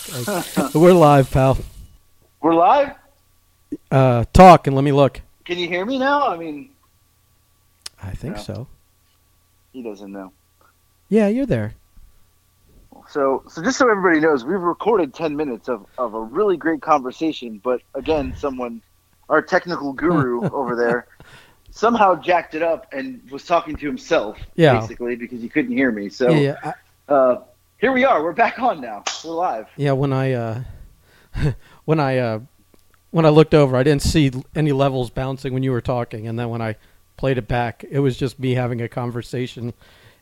Okay. We're live, pal. We're live. Uh, talk and let me look. Can you hear me now? I mean, I think No. so. he doesn't know. Yeah, you're there. So, so just so everybody knows, we've recorded ten minutes of, of a really great conversation. But again, someone, our technical guru over there, somehow jacked it up and was talking to himself, Yeah. basically because he couldn't hear me. So, Yeah, yeah. I, uh, here we are. We're back on now. We're live. yeah. When I uh, when I uh, when I looked over, I didn't see any levels bouncing when you were talking, and then when I played it back, it was just me having a conversation,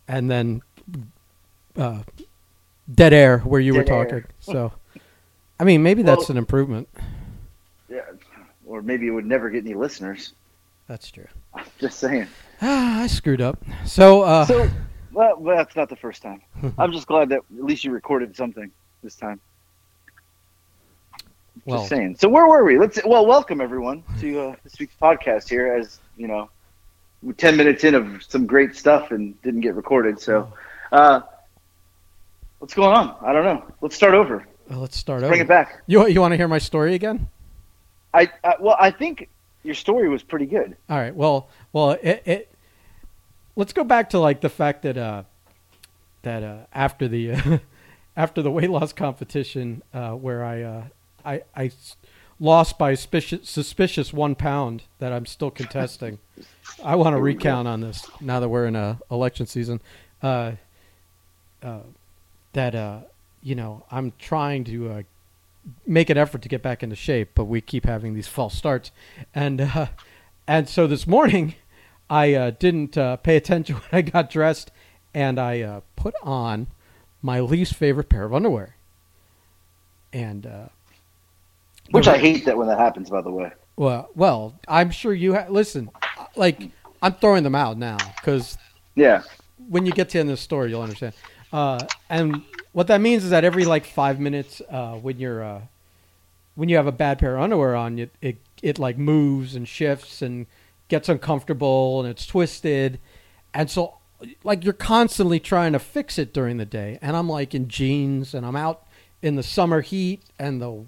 and then uh, dead air where you were Dead air. talking. So, I mean, maybe that's an improvement. Yeah, or maybe it would never get any listeners. That's true. I'm just saying. Ah, I screwed up. So, uh, So, well, well, that's not the first time. I'm just glad that at least you recorded something this time. well, Just saying. So where were we? Let's well, welcome everyone to uh, this week's podcast. Here, as you know, ten minutes in of some great stuff and didn't get recorded. So, uh, what's going on? I don't know. Let's start over. well, let's start Bring over. it back. You you want to hear my story again? I, I well, I think your story was pretty good. All right. Well, well, it, it let's go back to like the fact that uh, that uh, after the after the weight loss competition uh, where I uh, I I lost by suspicious, suspicious one pound that I'm still contesting. I want to Here we go. recount on this now that we're in a election season. Uh, uh, that uh, you know I'm trying to uh, make an effort to get back into shape, but we keep having these false starts, and uh, and so this morning I uh, didn't uh, pay attention when I got dressed, and I uh, put on my least favorite pair of underwear, and uh, Which I hate that when that happens. By the way, well, well, I'm sure you ha- listen. Like I'm throwing them out now because yeah, when you get to the end of the story, you'll understand. Uh, and what that means is that every like five minutes, uh, when you're uh, when you have a bad pair of underwear on, it, it it like moves and shifts and gets uncomfortable and it's twisted, and so like you're constantly trying to fix it during the day. And I'm like in jeans and I'm out in the summer heat and the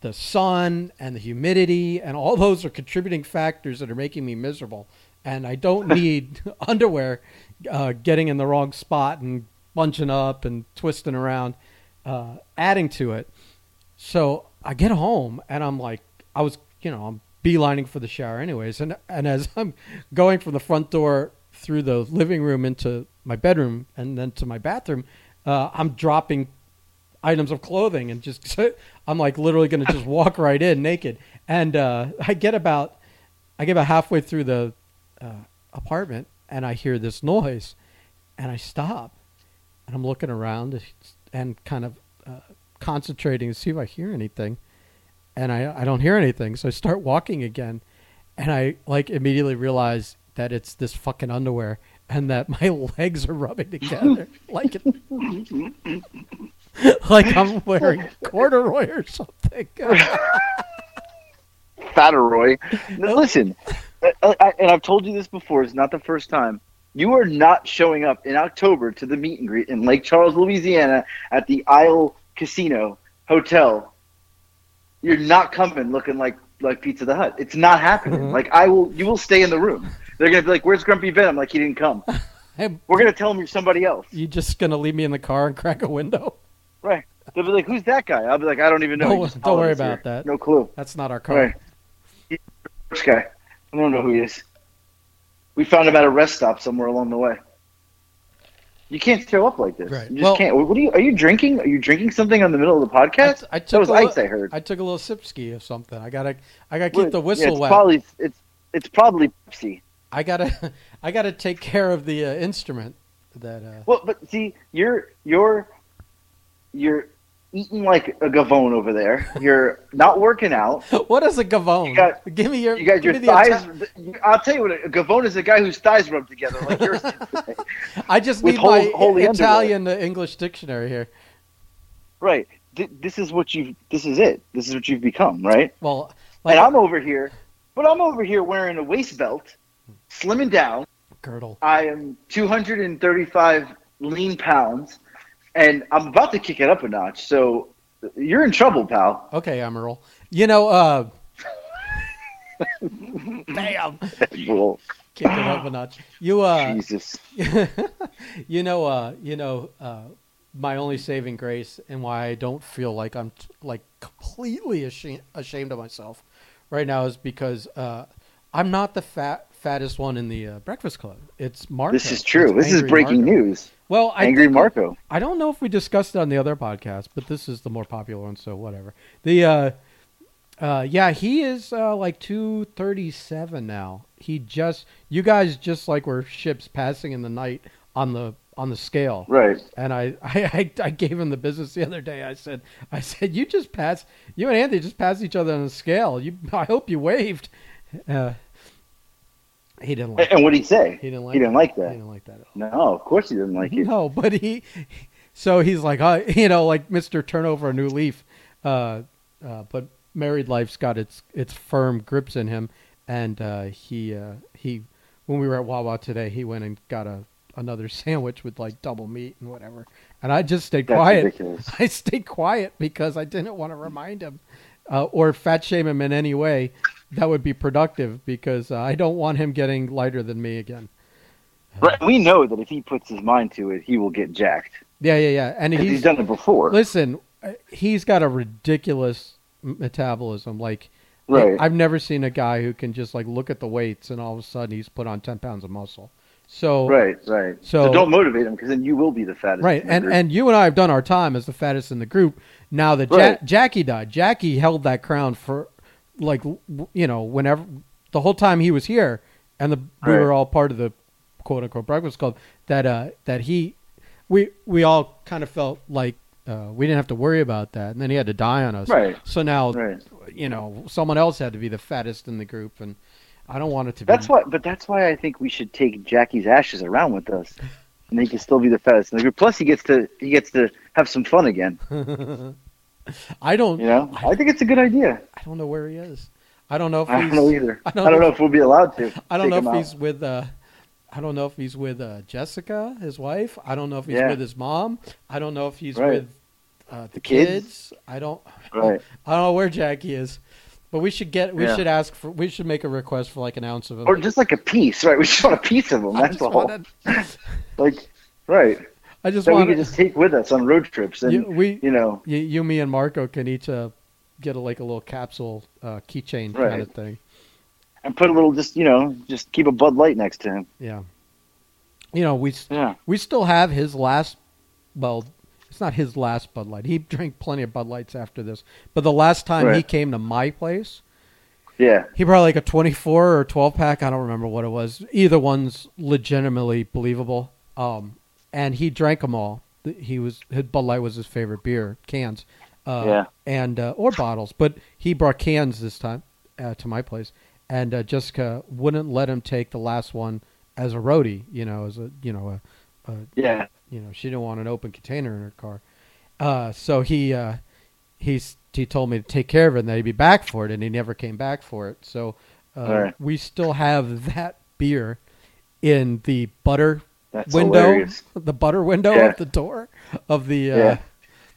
the sun and the humidity and all those are contributing factors that are making me miserable. And I don't need underwear uh, getting in the wrong spot and bunching up and twisting around, uh, adding to it. So I get home and I'm like, I was, you know, I'm beelining for the shower anyways. And, and as I'm going from the front door through the living room into my bedroom and then to my bathroom, uh, I'm dropping items of clothing and just I'm like literally going to just walk right in naked. And uh, I get about I get about halfway through the uh, apartment and I hear this noise, and I stop, and I'm looking around and kind of uh, concentrating to see if I hear anything, and I I don't hear anything. So I start walking again, and I like immediately realize that it's this fucking underwear and that my legs are rubbing together like it, like I'm wearing corduroy or something. Fatteroy. Now, Listen, I, I, and I've told you this before. It's not the first time. You are not showing up in October to the meet and greet in Lake Charles, Louisiana, at the Isle Casino Hotel. You're not coming looking like like Pizza the Hut. It's not happening. Mhm. Like I will, you will stay in the room. They're gonna be like, "Where's Grumpy Ben?" I'm like, "He didn't come." Hey, We're gonna tell him you're somebody else. you just gonna leave me in the car and crack a window? Right? They'll be like, "Who's that guy?" I'll be like, "I don't even know." Don't- don't worry us here. about that. No clue. That's not our car. Right. Which guy? I don't know who he is. We found him at a rest stop somewhere along the way. You can't show up like this. Right. You just Well- can't. What are you? Are you drinking? Are you drinking something on the middle of the I, podcast? I that took was a ice. I heard. I took a little sip ski of something. I gotta I gotta keep the whistle Yeah, it's wet. Probably it's it's probably Pepsi. I gotta I gotta take care of the uh, instrument that uh, Well, but see, you're you're you're eating like a gavone over there. You're not working out. what is a gavone? You got- give me your You got your thighs. Ita- I'll tell you what. A gavone is a guy whose thighs rub together like yours. I just need whole- my holy. Italian to English dictionary here. right. Th- This is what you. This is it. This is what you've become. Right. Well, like and I'm over here, but I'm over here wearing a waist belt, slimming down. girdle. I am 235 lean pounds, and I'm about to kick it up a notch. So You're in trouble, pal. Okay, Emeril. You know, uh, damn, Well, kick it up a notch. You, uh, Jesus. you know, uh, you know, uh, my only saving grace and why I don't feel like I'm t- like completely ashamed, ashamed of myself right now is because uh, I'm not the fat fattest one in the uh, Breakfast Club. It's Marco. This is true. It's This is breaking Marco. news. Well, I Angry Marco. I don't know if we discussed it on the other podcast, but this is the more popular one, so whatever. The uh, uh, yeah, he is uh, like two thirty seven now. He just you guys just like were ships passing in the night on the on the scale. Right. And I, I, I, I gave him the business the other day. I said, I said, you just passed, you and Anthony just passed each other on the scale. You, I hope you waved. Uh, he didn't like. And and what did he say? He didn't like. He didn't like that. He didn't like that at all. No, of course he didn't like it. No, but he. So he's like, uh, you know, like Mister Turnover a New Leaf. Uh, uh, but married life's got its its firm grips in him, and uh, he uh, he when we were at Wawa today, he went and got a another sandwich with like double meat and whatever, and I just stayed That's quiet. ridiculous. I stayed quiet because I didn't want to remind him uh, or fat shame him in any way that would be productive because uh, I don't want him getting lighter than me again. Right. We know that if he puts his mind to it, he will get jacked. Yeah, yeah, yeah. And he's, he's done it before. listen. uh, He's got a ridiculous metabolism. Like Right. I've never seen a guy who can just like look at the weights and all of a sudden he's put on ten pounds of muscle. So Right, right. So- So, don't motivate him because then you will be the fattest. right, and group. and you and I have done our time as the fattest in the group. Now that ja- Jackie died, Jackie held that crown for like you know whenever the whole time he was here, and the we Right. were all part of the quote unquote breakfast club. That uh that he we we all kind of felt like uh, we didn't have to worry about that, and then he had to die on us. Right. So now right. you know someone else had to be the fattest in the group, and I don't want it to That's be. why, but that's why I think we should take Jackie's ashes around with us, and he can still be the fattest in the group. Plus, he gets to he gets to have some fun again. I don't. You know, I think it's a good idea. I don't know where he is. I don't know if I he's. don't know either. I I don't don't, know know if we'll be allowed to. I don't know if out. he's with. Uh, I don't know if he's with uh, Jessica, his wife. I don't know if he's Yeah. with his mom. I don't know if he's Right. with uh, the, The kids. kids? I don't. right. I don't know where Jackie is. But we should get. We Yeah. should ask for. We should make a request for like an ounce of him. Or just like a piece, right? We just want a piece of them. I That's just all. wanted. Like, right? I just That we want. can just take with us on road trips, and you, we. you know, You, you, me, and Marco can each uh, get a like a little capsule uh, keychain Right. kind of thing. and put a little, just you know, just keep a Bud Light next to him. Yeah. You know, we Yeah. we still have his last. Well, it's not his last Bud Light. He drank plenty of Bud Lights after this. But the last time he came to my place, Yeah. he brought like a 24 or 12 pack. I don't remember what it was. Either one's legitimately believable. Um, and he drank them all. He was his Bud Light was his favorite beer, cans. Uh, Yeah. And uh, or bottles, but he brought cans this time uh, to my place, and uh, Jessica wouldn't let him take the last one as a roadie. You know, as a you know a, a Yeah. You know she didn't want an open container in her car. Uh, so he uh, he's he told me to take care of it and that he'd be back for it, and he never came back for it. So uh, Right. we still have that beer in the butter That's window, hilarious. the butter window Yeah. of the door of the uh, Yeah.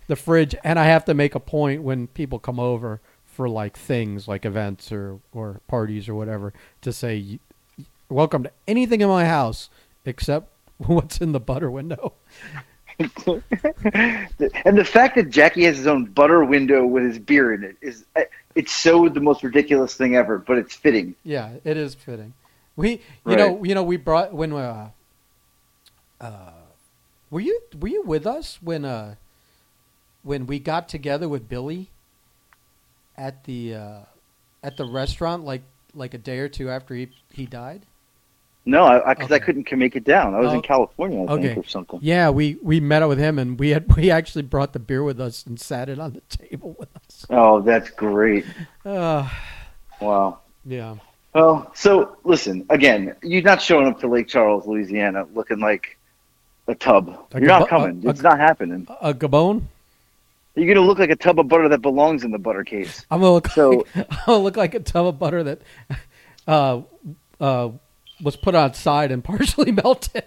the fridge, and I have to make a point when people come over for like things like events or or parties or whatever to say, "Welcome to anything in my house except what's in the butter window." and the fact that Jackie has his own butter window with his beer in it is it's so the most ridiculous thing ever, but it's fitting. Yeah, it is fitting. We, you know, you know, we brought when uh, uh, were you were you with us when uh, when we got together with Billy at the uh, at the restaurant like like a day or two after he he died? No, I because I, Okay. couldn't make it down. I was Oh, in California, I okay. think, or something. Yeah, we we met up with him and we had we actually brought the beer with us and sat it on the table with us. Oh, that's great! Uh, Wow. yeah. Well, so listen again. You're not showing up to Lake Charles, Louisiana, looking like a tub. Like you're a not coming. a- it's not happening. A gavone. You're gonna look like a tub of butter that belongs in the butter case. I'm gonna look So- like I'm gonna look like a tub of butter that uh, uh, was put outside and partially melted.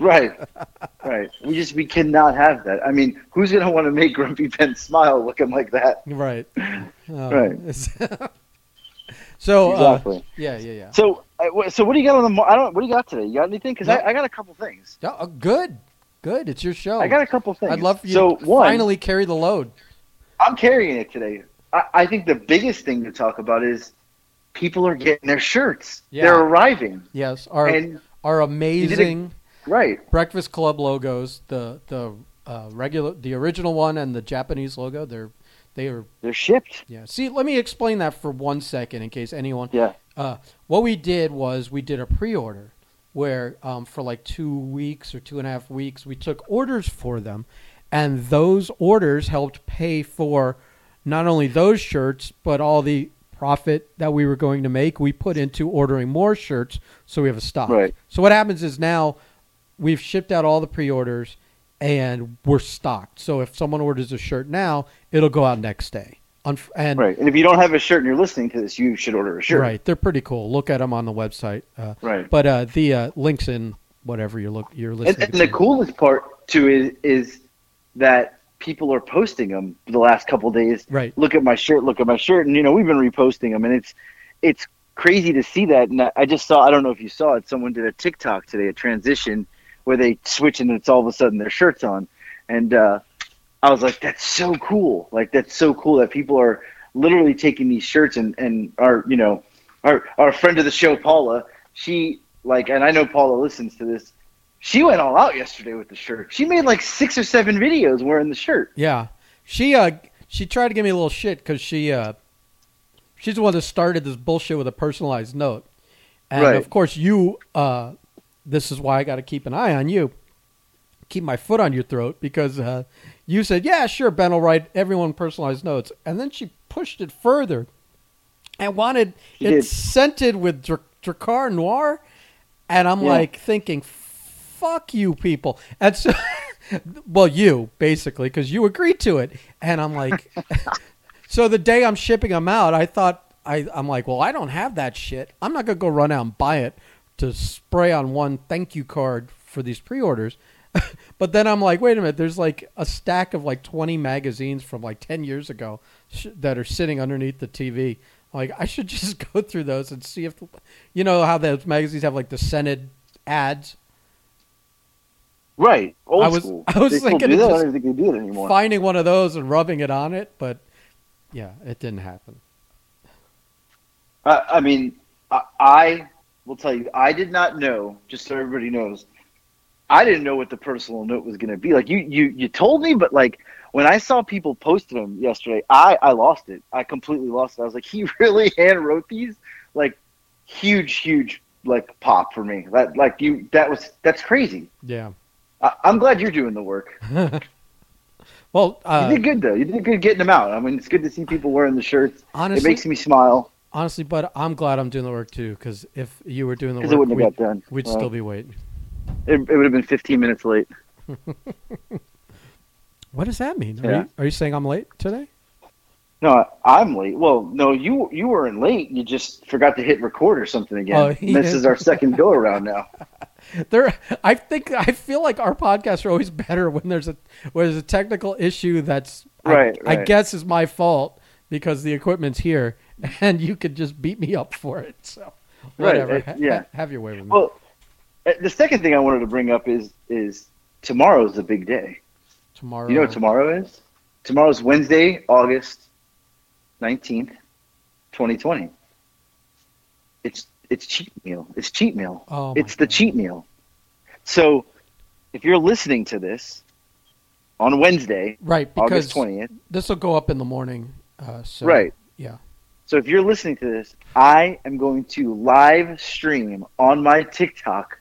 Right, right. We just we cannot have that. I mean, who's gonna want to make Grumpy Ben smile looking like that? Right. Uh, Right. so uh, Exactly. yeah, yeah, yeah. So, uh, so what do you got on the? I don't. What do you got today? You got anything? Because No. I, I got a couple things. Oh, uh, good, good. It's your show. I got a couple things. I'd love for you so to one, finally carry the load. I'm carrying it today. I, I think the biggest thing to talk about is people are getting their shirts. Yeah. They're arriving, Yes, our and our amazing right, Breakfast Club logos, the the uh, regular, the original one, and the Japanese logo. They're they are they're shipped. yeah. See, let me explain that for one second, in case anyone. Yeah, Uh, what we did was we did a pre-order where um, for like two weeks or two and a half weeks we took orders for them, and those orders helped pay for not only those shirts but all the profit that we were going to make. We put into ordering more shirts so we have a stock. Right. So what happens is now we've shipped out all the pre-orders and we're stocked. So if someone orders a shirt now, it'll go out next day. And right. And if you don't have a shirt and you're listening to this, you should order a shirt. Right, they're pretty cool. Look at them on the website. Uh, Right. But uh, the uh, links in whatever you're look you're And, listening. and the coolest part too is is that people are posting them the last couple days. Right. Look at my shirt. Look at my shirt. And you know we've been reposting them, and it's it's crazy to see that. And I- just saw. I don't know if you saw it. Someone did a TikTok today, a transition where they switch and it's all of a sudden their shirts on, and uh, I was like, that's so cool. Like that's so cool that people are literally taking these shirts and and our you know our our friend of the show Paula. She like, and I know Paula listens to this she went all out yesterday with the shirt. She made like six or seven videos wearing the shirt. Yeah, she uh she tried to give me a little shit because she uh she's the one that started this bullshit with a personalized note, and Right. of course you uh this is why I got to keep an eye on you, keep my foot on your throat because uh you said yeah sure Ben will write everyone personalized notes, and then she pushed it further and wanted She it did. scented with Dr- Drakkar Noir, and I'm Yeah. like thinking, fuck you people, and so. Well, you basically, because you agreed to it, and I'm like, so the day I'm shipping them out, I thought I, I'm like, well, I don't have that shit. I'm not gonna go run out and buy it to spray on one thank you card for these pre-orders. but then I'm like, wait a minute, there's like a stack of like 20 magazines from like 10 years ago sh- that are sitting underneath the TV. Like, I should just go through those and see if, you know, how those magazines have like the scented ads. Right. Old I was- school. I was they thinking do that. I don't think they do it anymore. finding one of those and rubbing it on it, but yeah, it didn't happen. I, I mean, I, I will tell you, I did not know. Just so everybody knows, I didn't know what the personal note was going to be. Like you, you, you told me, but like when I saw people posting them yesterday, I, I lost it. I completely lost it. I was like, he really hand wrote these. Like huge, huge, like pop for me. That like you, that was that's crazy. Yeah. I, I'm glad you're doing the work. well, uh, you did good though. You did good getting them out. I mean, it's good to see people wearing the shirts. honestly, it makes me smile honestly, but I'm glad I'm doing the work too. Because if you were doing the because it work, wouldn't we'd, have got done. we'd Well, still be waiting. It, it would have been 15 minutes late. What does that mean? Are, Yeah. you, are you saying I'm late today? No, I'm late. Well, no, you you weren't late. You just forgot to hit record or something again. Oh, yeah. This is our second go around now. There, I think I feel like our podcasts are always better when there's a when there's a technical issue that's I- Right, I, guess is my fault because the equipment's here and you could just beat me up for it. So whatever, Ha- yeah. ha- have your way with me. Well, uh, the second thing I wanted to bring up is is tomorrow's a big day. tomorrow, You know what tomorrow is? Tomorrow's Wednesday, August 19th, 2020. It's it's cheat meal. It's cheat meal. Oh, it's the God. cheat meal. So, if you're listening to this on Wednesday, right August 20th, this will go up in the morning. Uh, so, Right. Yeah. So if you're listening to this, I am going to live stream on my TikTok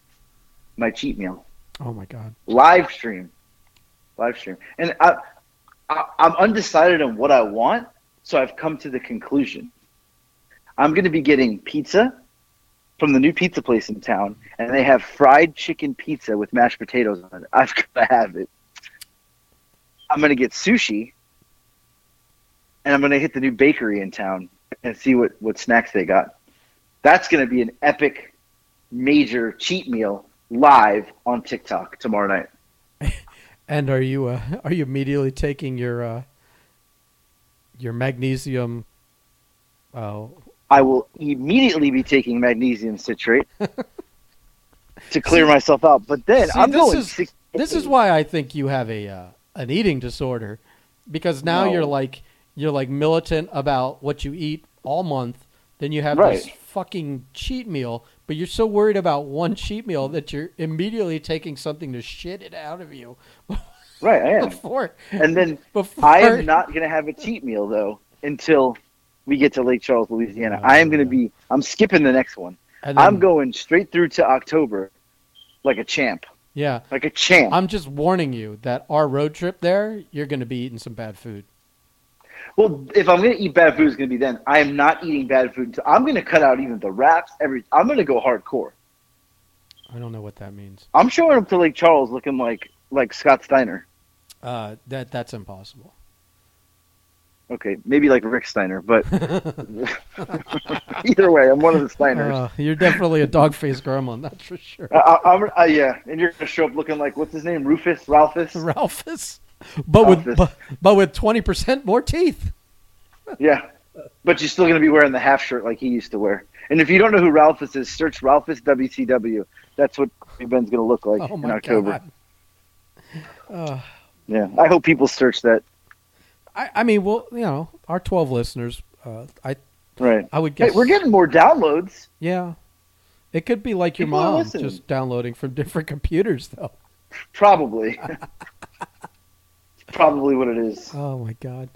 my cheat meal. Oh my God. Live stream, live stream, and I, I I'm undecided on what I want. So I've come to the conclusion. I'm going to be getting pizza from the new pizza place in town, and they have fried chicken pizza with mashed potatoes on it. I've got to have it. I'm going to get sushi, and I'm going to hit the new bakery in town and see what, what snacks they got. That's going to be an epic, major cheat meal live on TikTok tomorrow night. And are you uh, are you immediately taking your uh, your magnesium? Uh, I will immediately be taking magnesium citrate to clear myself out. But then See, I'm this going. is- six- this is why I think you have a uh, an eating disorder, because now No. you're like you're like militant about what you eat all month. Then you have this fucking cheat meal, but you're so worried about one cheat meal that you're immediately taking something to shit it out of you right. I am. before. And then before I am not going to have a cheat meal though until we get to Lake Charles, Louisiana. I am going to be. I'm skipping the next one. then- I'm going straight through to October, like a champ, Yeah, like a champ. I'm just warning you that our road trip there, you're going to be eating some bad food. Well, if I'm going to eat bad food, it's going to be then. I am not eating bad food. Until, I'm going to cut out even the wraps. Every I'm going to go hardcore. I don't know what that means. I'm showing up to Lake Charles looking like like Scott Steiner. Uh, that that's impossible. Okay, maybe like Rick Steiner, but either way, I'm one of the Steiners. Uh, you're definitely a dog faced gremlin, that's for sure. I, I, I'm, uh, yeah, and you're gonna show up looking like what's his name, Rufus, Ralphus. Ralphus, but with Ralphus. but, but with twenty percent more teeth. Yeah, but you're still gonna be wearing the half shirt like he used to wear. And if you don't know who Ralphus is, search Ralphus WCW. That's what Ben's gonna look like oh in October. god. Uh, Yeah, I hope people search that. I, I mean, well, you know, our twelve listeners. Uh, I Right. I would Hey, guess. we're getting more downloads. yeah. It could be like your People mom, just downloading from different computers, though. Probably. Probably what it is. Oh my god.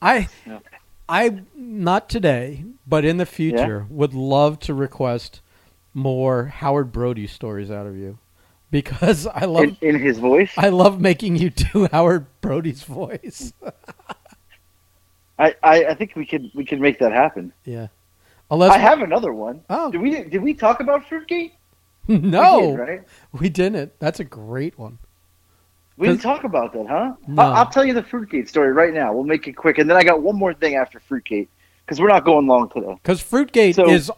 I Yeah. I not today, but in the future would love to request more Howard Brody stories out of you. Because I love In, in his voice. I love making you do Howard Brody's voice. I, I, I think we could we could make that happen. yeah. Unless I have another one. Oh. Did we did we talk about Fruitgate? no, We did, right? we didn't. That's a great one. We didn't talk about that, huh? No. I'll, I'll tell you the Fruitgate story right now. We'll make it quick, and then I got one more thing after Fruitgate because we're not going long today. Because Fruitgate So- is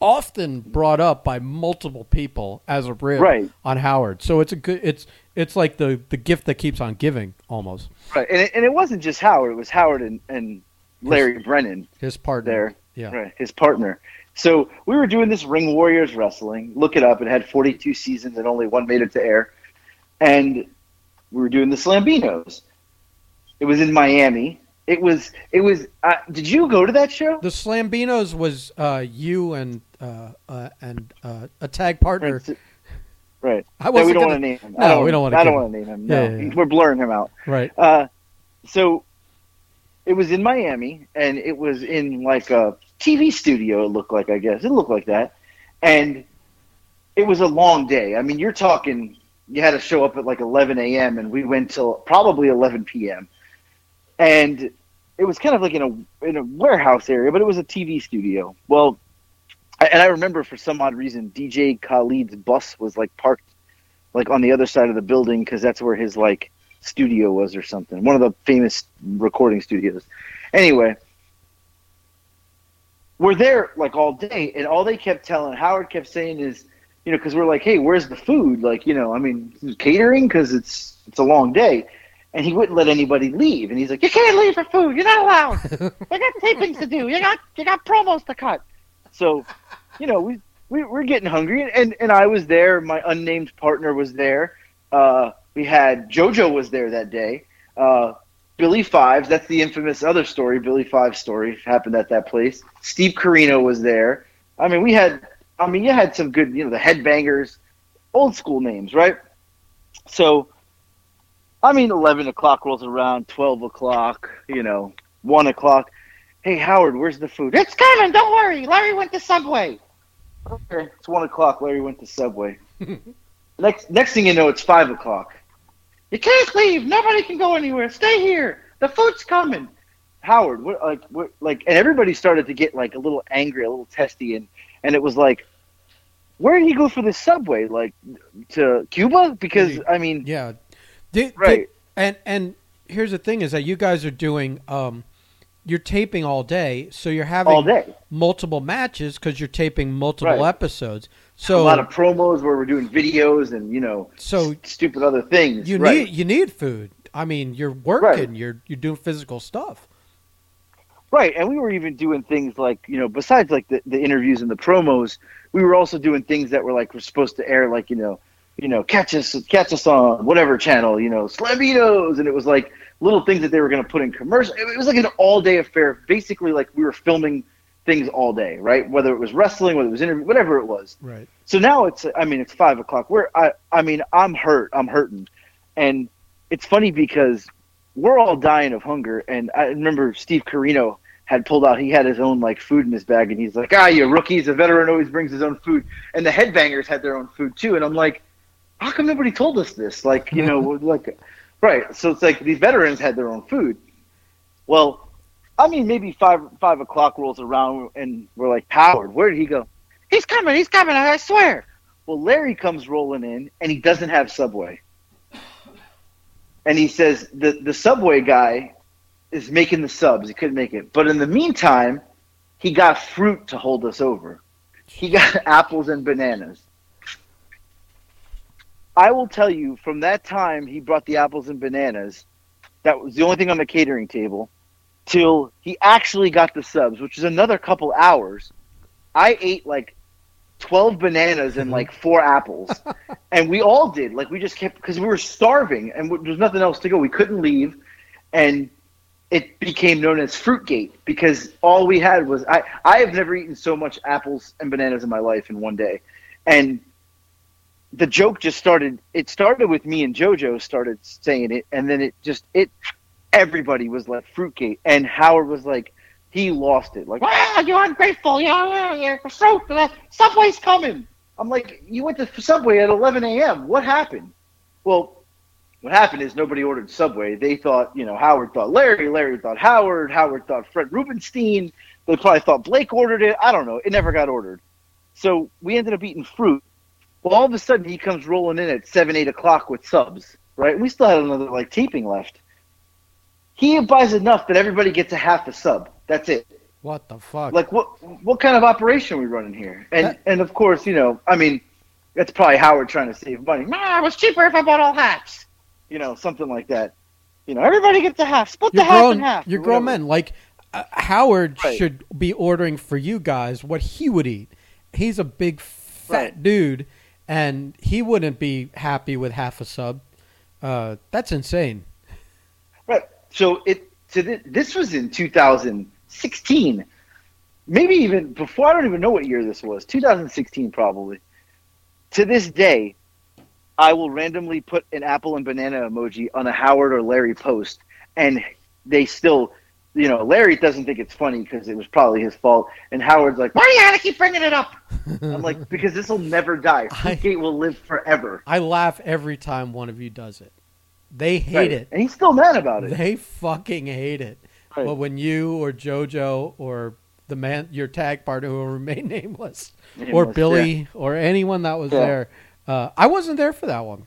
often brought up by multiple people as a rib Right. on Howard. So it's a good. It's it's like the the gift that keeps on giving almost. Right, and it, and it wasn't just Howard; it was Howard and, and Larry Brennan His partner there, Yeah. right, his partner. So we were doing this Ring Warriors wrestling. Look it up; it had 42 seasons, and only one made it to air. And we were doing the Slambinos. It was in Miami. It was. It was. Uh, did you go to that show? The Slambinos was uh, you and uh, uh, and uh, a tag partner. Right. I wasn't we don't gonna- want to name him. No, I don't, we don't want to. I don't want to name him. No, yeah, yeah, yeah. we're blurring him out. Right. Uh, so it was in Miami, and it was in like a TV studio. It looked like, I guess, it looked like that, and it was a long day. I mean, you're talking. You had to show up at like 11 a.m. and we went till probably 11 p.m. And it was kind of like in a in a warehouse area, but it was a TV studio. Well, and I remember for some odd reason, DJ Khaled's bus was like parked like on the other side of the building because that's where his like studio was or something. One of the famous recording studios. Anyway, we're there like all day, and all they kept telling Howard kept saying is, you know, because we're like, hey, where's the food? Like, you know, I mean, catering because it's it's a long day. And he wouldn't let anybody leave, and he's like, "You can't leave for food. You're not allowed. I got tapings to do. You got you got promos to cut." So, you know, we, we we're getting hungry, and and I was there. My unnamed partner was there. Uh, we had JoJo was there that day. Uh, Billy Fives, that's the infamous other story. Billy Fives story happened at that place. Steve Corino was there. I mean, we had. I mean, you had some good, you know, the headbangers, old school names, right? So, I mean, eleven o'clock rolls around, twelve o'clock, you know, one o'clock. Hey Howard, where's the food? It's coming. Don't worry. Larry went to Subway. Okay, it's one o'clock. Larry went to Subway. next, next thing you know, it's five o'clock. You can't leave. Nobody can go anywhere. Stay here. The food's coming. Howard, what, like, what, like, and everybody started to get like a little angry, a little testy, and and it was like, where did he go for the Subway? Like to Cuba? Because I mean, Yeah. Did, Right. did- and and here's the thing is that you guys are doing um you're taping all day, so you're having all day. multiple matches because you're taping multiple Right. episodes. So a lot of promos where we're doing videos and you know So- s- stupid other things. you right. need you need food. I mean, you're working. You're you're doing physical stuff. Right, and we were even doing things like you know, besides like the, the interviews and the promos, we were also doing things that were like we're supposed to air, like you know, you know, catch us, catch us on whatever channel, you know, Slamitos, and it was like little things that they were going to put in commercial. It was like an all day affair, basically like we were filming things all day, right? Whether it was wrestling, whether it was interview, whatever it was. Right. So now it's, I mean, it's five o'clock. We're, I, I mean, I'm hurt. I'm hurting, and it's funny because we're all dying of hunger. And I remember Steve Corino had pulled out. He had his own like food in his bag, and he's like, "Ah, you rookies! A veteran always brings his own food." And the headbangers had their own food too. And I'm like, "How come nobody told us this?" Like, you know, like, right? So it's like these veterans had their own food. Well, I mean, maybe five five o'clock rolls around, and we're like, "Howard, where did he go?" He's coming. He's coming. I swear. Well, Larry comes rolling in, and he doesn't have Subway. And he says the the Subway guy is making the subs. He couldn't make it, but in the meantime, he got fruit to hold us over. He got apples and bananas. I will tell you, from that time he brought the apples and bananas. That was the only thing on the catering table. Till he actually got the subs, which is another couple hours. I ate like 12 bananas and like mm-hmm. four apples. and we all did. Like, we just kept, because we were starving and there was nothing else to go. We couldn't leave. And it became known as Fruitgate because all we had was, I, I have never eaten so much apples and bananas in my life in one day. And the joke just started, it started with me and JoJo started saying it. And then it just, it, everybody was like Fruitgate. And Howard was like, he lost it. Like, ah, you're ungrateful. You're, you're fruit. Subway's coming. I'm like, you went to Subway at 11 a.m. What happened? Well, what happened is nobody ordered Subway. They thought, you know, Howard thought Larry, Larry thought Howard, Howard thought Fred Rubenstein. They probably thought Blake ordered it. I don't know. It never got ordered. So we ended up eating fruit. Well, all of a sudden he comes rolling in at seven, eight o'clock with subs, right? We still had another like taping left. He buys enough that everybody gets a half a sub. That's it. What the fuck? Like what what kind of operation are we running here? And That- and of course, you know, I mean, that's probably Howard trying to save money. Nah, it was cheaper if I bought all halves. You know, something like that. You know, everybody gets a half. Split you're the half grown. in half. You're grown men. Like uh, Howard Right. should be ordering for you guys what he would eat. He's a big fat Right. dude, and he wouldn't be happy with half a sub. Uh, that's insane. Right. So it so th- this was in 2016, maybe even before. I don't even know what year this was. 2016 probably. To this day, I will randomly put an apple and banana emoji on a Howard or Larry post, and they still, you know, Larry doesn't think it's funny because it was probably his fault, and Howard's like, "Why do you gotta keep bringing it up?" I'm like, "Because this will never die. I- Fruitgate will live forever." I laugh every time one of you does it. They hate Right. it. and he's still mad about it. They fucking hate it. Right. But when you or JoJo or the man, your tag partner who will remain nameless, or Nameless, Billy or anyone that was Yeah. there, uh, I wasn't there for that one.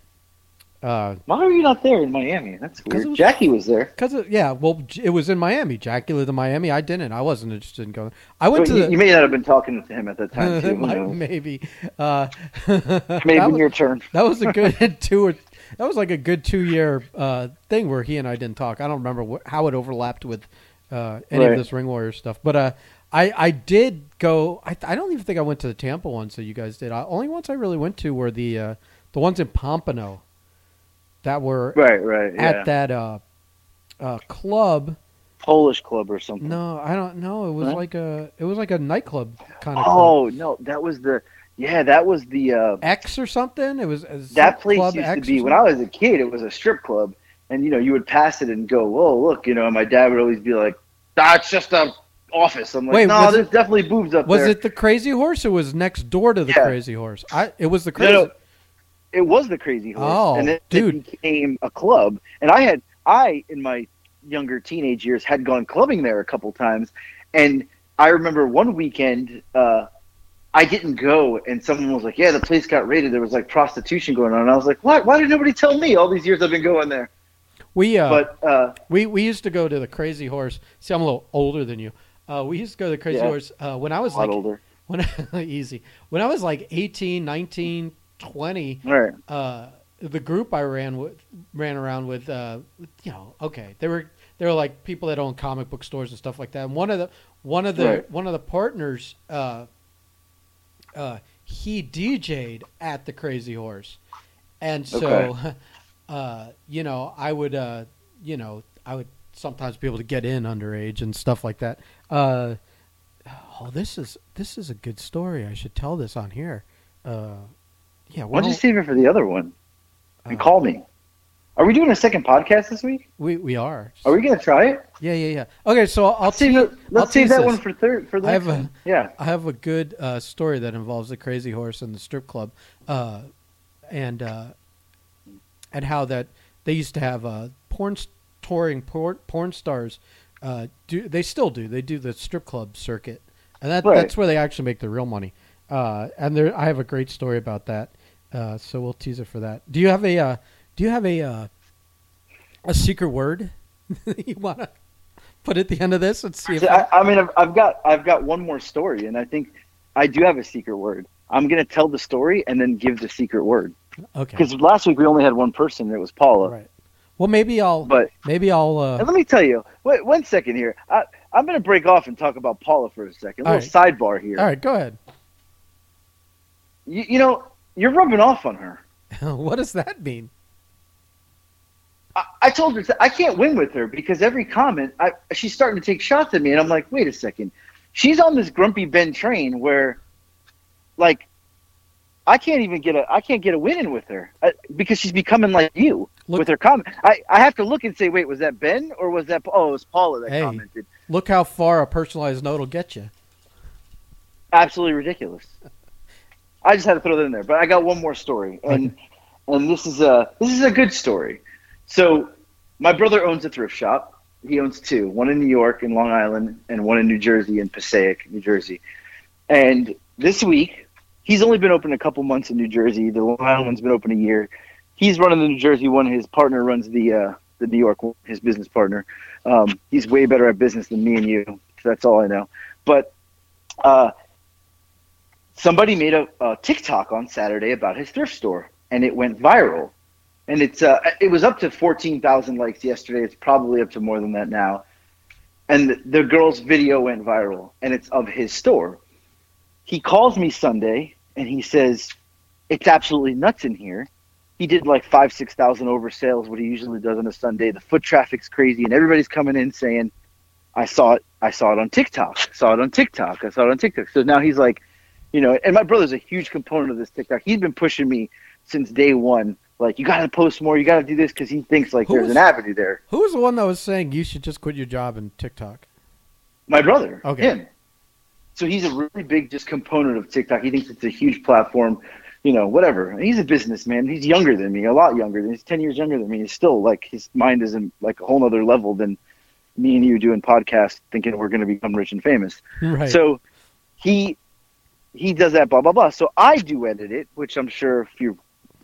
Uh, Why were you not there in Miami? That's weird. was- Jackie was there. Cause yeah, well, it was in Miami. Jackie lived in Miami. I didn't. I wasn't interested in going. I went But to you, the you may not have been talking to him at that time too. Might- maybe. Uh, May that, have been was, your turn. that was a good two or that was like a good two year uh, thing where he and I didn't talk. I don't remember how it overlapped with uh, any Right. of this Ring Warrior stuff, but uh, I I did go. I, I don't even think I went to the Tampa ones that you guys did. I, only ones I really went to were the uh, the ones in Pompano that were Right, right. Yeah. at that uh, uh, club. Polish club or something. No, I don't know. It was Huh? like a it was like a nightclub kind of club. Oh no, that was the yeah, that was the uh, X or something. It was is that place Club used X to be when I was a kid. It was a strip club, and you know you would pass it and go, "Whoa, look!" You know, and my dad would always be like, "That's just a office." I'm like, Wait, "No, was there's it- definitely boobs up Was there." it the Crazy Horse? Or was next door to the Yeah. Crazy Horse? I it was the No, Crazy. no, it was the Crazy Horse, Oh, and then dude. it became a club. And I had I in my younger teenage years had gone clubbing there a couple times, and I remember one weekend uh, I didn't go, and someone was like, "Yeah, the place got raided. There was like prostitution going on." And I was like, "What? Why did nobody tell me? All these years I've been going there." We uh, but uh, we we used to go to the Crazy Horse. See, I'm a little older than you. Uh, we used to go to the Crazy Yeah. Horse uh, when I was like older. when easy when I was like 18, 19, 20. All right. uh, the group I ran with ran around with, uh, you know, okay, they were they were like people that own comic book stores and stuff like that. And one of the one of the Right. one of the partners, uh, uh, he DJ'd at the Crazy Horse, and so, Okay. uh, you know, I would, uh, you know, I would sometimes be able to get in underage and stuff like that. Uh, oh, this is this is a good story. I should tell this on here. Uh, yeah, Why don't you save it for the other one and uh, call me? Are we doing a second podcast this week? We we are. Are we gonna try it? Yeah, yeah, yeah. Okay, so I'll Let's save it. I'll Let's save that this. one for third for the I have a- one. Yeah. I have a good uh, story that involves the Crazy Horse and the strip club, uh, and uh, and how that they used to have uh, porn touring porn, porn stars. Uh, do they still do? They do the strip club circuit, and that Right. that's where they actually make the real money. Uh, and there, I have a great story about that. Uh, so we'll tease it for that. Do you have a uh, Do you have a uh, a secret word you want to put at the end of this and see if So, I, I mean, I've, I've got I've got one more story, and I think I do have a secret word. I'm gonna tell the story and then give the secret word okay. because last week we only had one person, and it was Paula. Right. Well, maybe I'll But maybe I'll uh, and let me tell you, wait one second here. I, I'm gonna break off and talk about Paula for a second. A little sidebar here. All right, go ahead. You, you know, you're rubbing off on her. what does that mean? I, I told her I can't win with her because every comment, I, she's starting to take shots at me, and I'm like, wait a second, she's on this grumpy Ben train where, like, I can't even get a I can't get a win in with her uh, because she's becoming like you Look- with her comment. I, I have to look and say, wait, was that Ben or was that oh it was Paula that Hey. commented? Look how far a personalized note will get you. Absolutely ridiculous. I just had to throw that in there, but I got one more story, and and this is a this is a good story. So my brother owns a thrift shop. He owns two, one in New York in Long Island, and one in New Jersey in Passaic, New Jersey. And this week, he's only been open a couple months in New Jersey. The Long Island one's been open a year. He's running the New Jersey one. His partner runs the uh, the New York one. His business partner. Um, he's way better at business than me and you. So that's all I know. But uh, somebody made a, a TikTok on Saturday about his thrift store, and it went viral. And it's uh, it was up to fourteen thousand likes yesterday. It's probably up to more than that now. And the, the girl's video went viral, and it's of his store. He calls me Sunday, and he says, "It's absolutely nuts in here." He did like five, six thousand over sales, what he usually does on a Sunday. The foot traffic's crazy, and everybody's coming in saying, "I saw it. I saw it on TikTok. I saw it on TikTok. I saw it on TikTok." So now he's like, you know, and my brother's a huge component of this TikTok. He's been pushing me since day one. Like, you got to post more. You got to do this because he thinks like Who there's was- an avenue there. Who was the one that was saying you should just quit your job and TikTok? My brother, Okay. him. So he's a really big just component of TikTok. He thinks it's a huge platform, you know, whatever. And he's a businessman. He's younger than me, a lot younger. He's ten years younger than me. He's still like his mind is in like a whole other level than me and you doing podcasts, thinking we're going to become rich and famous. Right. So he he does that blah blah blah. So I do edit it, which I'm sure if you're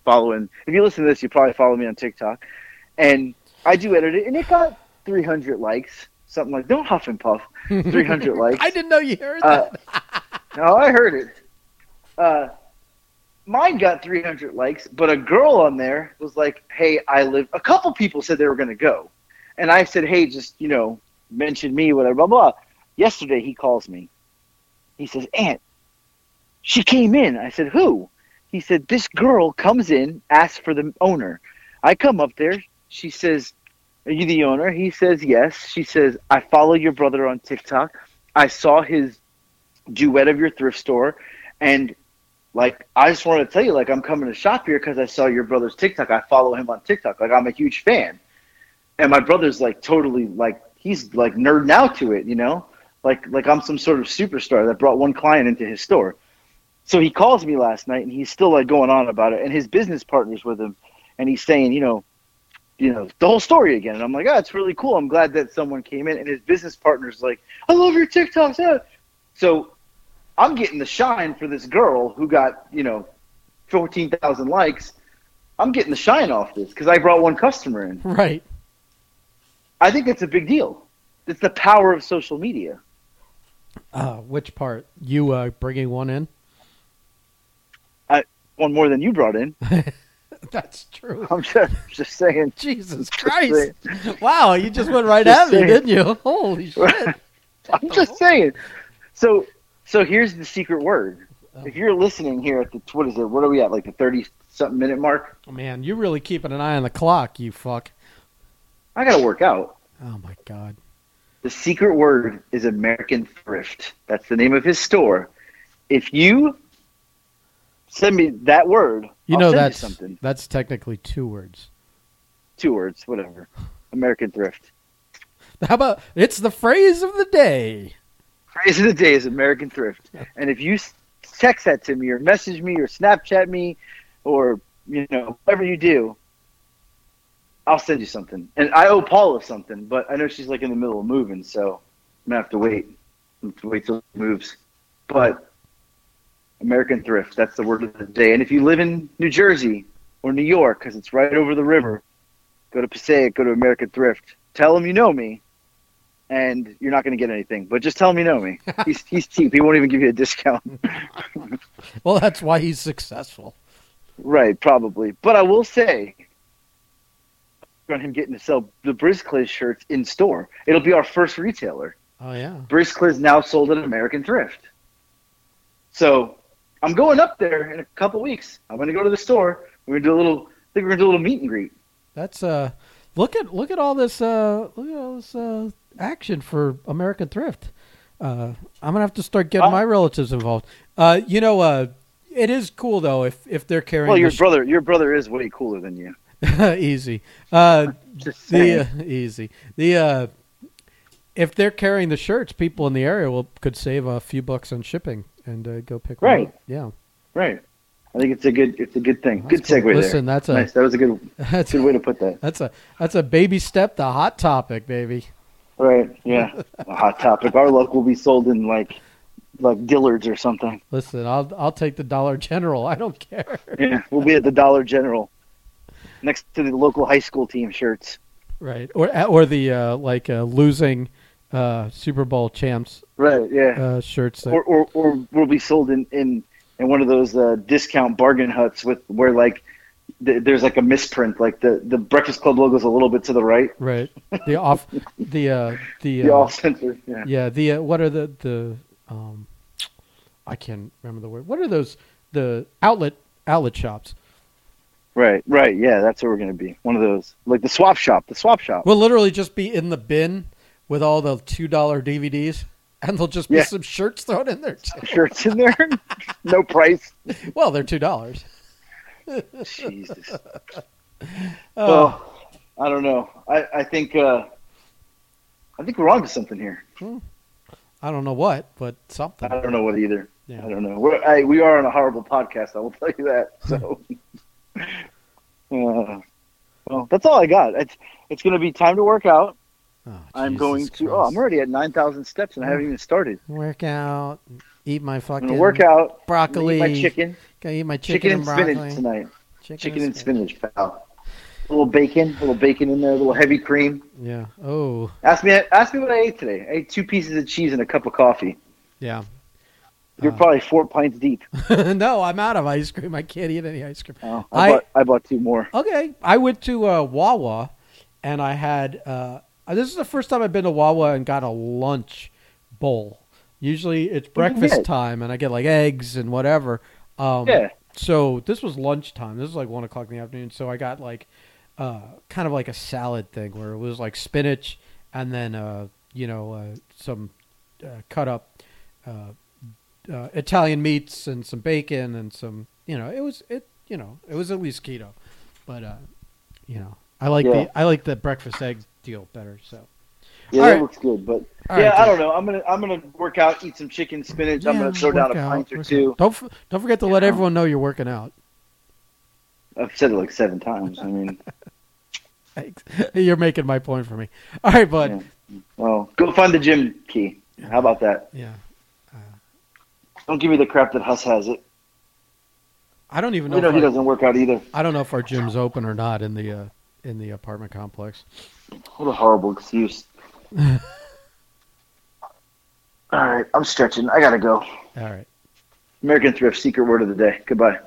following, if you listen to this, you probably follow me on TikTok, and I do edit it, and it got 300 likes, something like don't huff and puff, 300 likes. I didn't know you heard Uh, that. no, I heard it. Uh, mine got 300 likes, but a girl on there was like, "Hey, I live." A couple people said they were going to go, and I said, "Hey, just you know, mention me, whatever." Blah blah. Yesterday, he calls me. He says, "Aunt, she came in." I said, "Who?" He said, "This girl comes in, asks for the owner." I come up there. She says, "Are you the owner?" He says, "Yes." She says, "I follow your brother on TikTok. I saw his duet of your thrift store and like i just wanted to tell you like i'm coming to shop here because i saw your brother's tiktok i follow him on tiktok like i'm a huge fan and my brother's like totally like he's like nerding out to it you know like like i'm some sort of superstar that brought one client into his store so he calls me last night and he's still like going on about it and his business partners with him and he's saying you know you know the whole story again and i'm like oh it's really cool i'm glad that someone came in and his business partner's like i love your tiktoks yeah. so I'm getting the shine for this girl who got, you know, 14,000 likes. I'm getting the shine off this because I brought one customer in. right. I think it's a big deal. It's the power of social media. Uh, which part? You uh, bringing one in? One more than you brought in. That's true. I'm just, just saying. Jesus Christ! saying. Wow, you just went right Just at me, didn't you? Holy shit! I'm just saying. So, so here's the secret word. Oh. If you're listening here at the what is it? What are we at? Like the thirty something minute mark? Man, you're really keeping an eye on the clock, you fuck. I gotta work out. Oh my god. The secret word is American Thrift. That's the name of his store. If you send me that word, You I'll know that's something. that's technically two words. Two words, whatever. American Thrift. How about it's the phrase of the day? Phrase of the day is American Thrift. And if you text that to me or message me or Snapchat me or you know whatever you do, I'll send you something. And I owe Paula something, but I know she's like in the middle of moving, so I'm gonna have to wait. I'm gonna have to wait till she moves. But American Thrift, that's the word of the day. And if you live in New Jersey or New York, because it's right over the river, go to Passaic, go to American Thrift. Tell them you know me, and you're not going to get anything. But just tell him you know me. He's he's cheap. He won't even give you a discount. Well, that's why he's successful. right, probably. But I will say, on him getting to sell the Brizzcliz shirts in store. It'll be our first retailer. Oh yeah. Brizzcliz now sold at American Thrift. So I'm going up there in a couple weeks. I'm going to go to the store. We're going to do a little. I think we're going to do a little meet and greet. That's uh look at look at all this uh look at all this uh action for American Thrift. Uh I'm gonna have to start getting Oh. my relatives involved. Uh you know, uh it is cool though if if they're carrying Well, your sh- brother, your brother is way cooler than you. easy. Uh Just the uh, easy. The uh if they're carrying the shirts, people in the area will could save a few bucks on shipping and uh, go pick one Right. up. Yeah. right. I think it's a good. It's a good thing. That's good cool. segue there. Listen, that's a nice. That was a good, that's good way to put that. that's a that's a baby step to hot topic, baby. Right. Yeah. a hot topic. Our luck will be sold in like, like Dillard's or something. Listen, I'll I'll take the Dollar General. I don't care. Yeah. We'll be at the Dollar General, next to the local high school team shirts. Right, or or the uh, like uh, losing uh, Super Bowl champs Right. Yeah. uh, shirts. That, or, or or will be sold in in in one of those uh, discount bargain huts with where like. th- There's like a misprint, like the, the Breakfast Club logo's a little bit to the right. right, the off the uh, the The uh, off center, yeah. yeah the uh, what are the the um, I can't remember the word. What are those the outlet outlet shops? Right, right, yeah, that's where we're gonna be. One of those, like the swap shop, the swap shop. We'll literally just be in the bin with all the two dollar DVDs, and there'll just be Yeah. some shirts thrown in there. Too. Shirts in there, no price. Well, they're two dollars. Jesus. Oh, Well, I don't know. I I think uh, I think we're onto something here. I don't know what, but something. I don't know what either. Yeah. I don't know. We're, I, we are on a horrible podcast. I will tell you that. So, uh, well, that's all I got. It's it's gonna be time to work out. Oh, I'm going to. Oh, I'm already at nine thousand steps and I haven't even started. work out, eat my fucking gonna work out. broccoli. Eat my chicken. Gonna eat my Chicken, chicken, and broccoli. spinach tonight. Chicken, Chicken and spinach, pal. A little bacon, a little bacon in there, a little heavy cream. Yeah. Oh, Ask me, ask me what I ate today. I ate two pieces of cheese and a cup of coffee. yeah. You're Uh. probably four pints deep. no, I'm out of ice cream. I can't eat any ice cream. Oh, I, I- bought, I bought two more. Okay, I went to uh, Wawa, and I had. Uh, this is the first time I've been to Wawa and got a lunch bowl. Usually it's breakfast time, and I get like eggs and whatever. Um, Yeah. So this was lunchtime. This was like one o'clock in the afternoon. So I got like, uh, kind of like a salad thing where it was like spinach and then uh, you know uh, some uh, cut up uh, uh, Italian meats and some bacon and some you know it was it you know it was at least keto, but uh, you know I like Yeah. the I like the breakfast egg deal better. So Yeah, All that right. looks good. But All yeah, right, I don't know. I'm gonna I'm gonna work out, eat some chicken, spinach. I'm gonna throw down a out, pint or two. out. Don't don't forget to let Yeah. everyone know you're working out. I've said it like seven times. I mean, Thanks. You're making my point for me. All right, bud. Yeah. well, go find the gym key. How about that? Yeah. Don't give me the crap that Huss has it. I don't even know. We know if he our- doesn't work out either. I don't know if our gym's open or not in the uh, in the apartment complex. What a horrible excuse. All right, I'm stretching. I gotta go. All right. American Thrift, secret word of the day. Goodbye.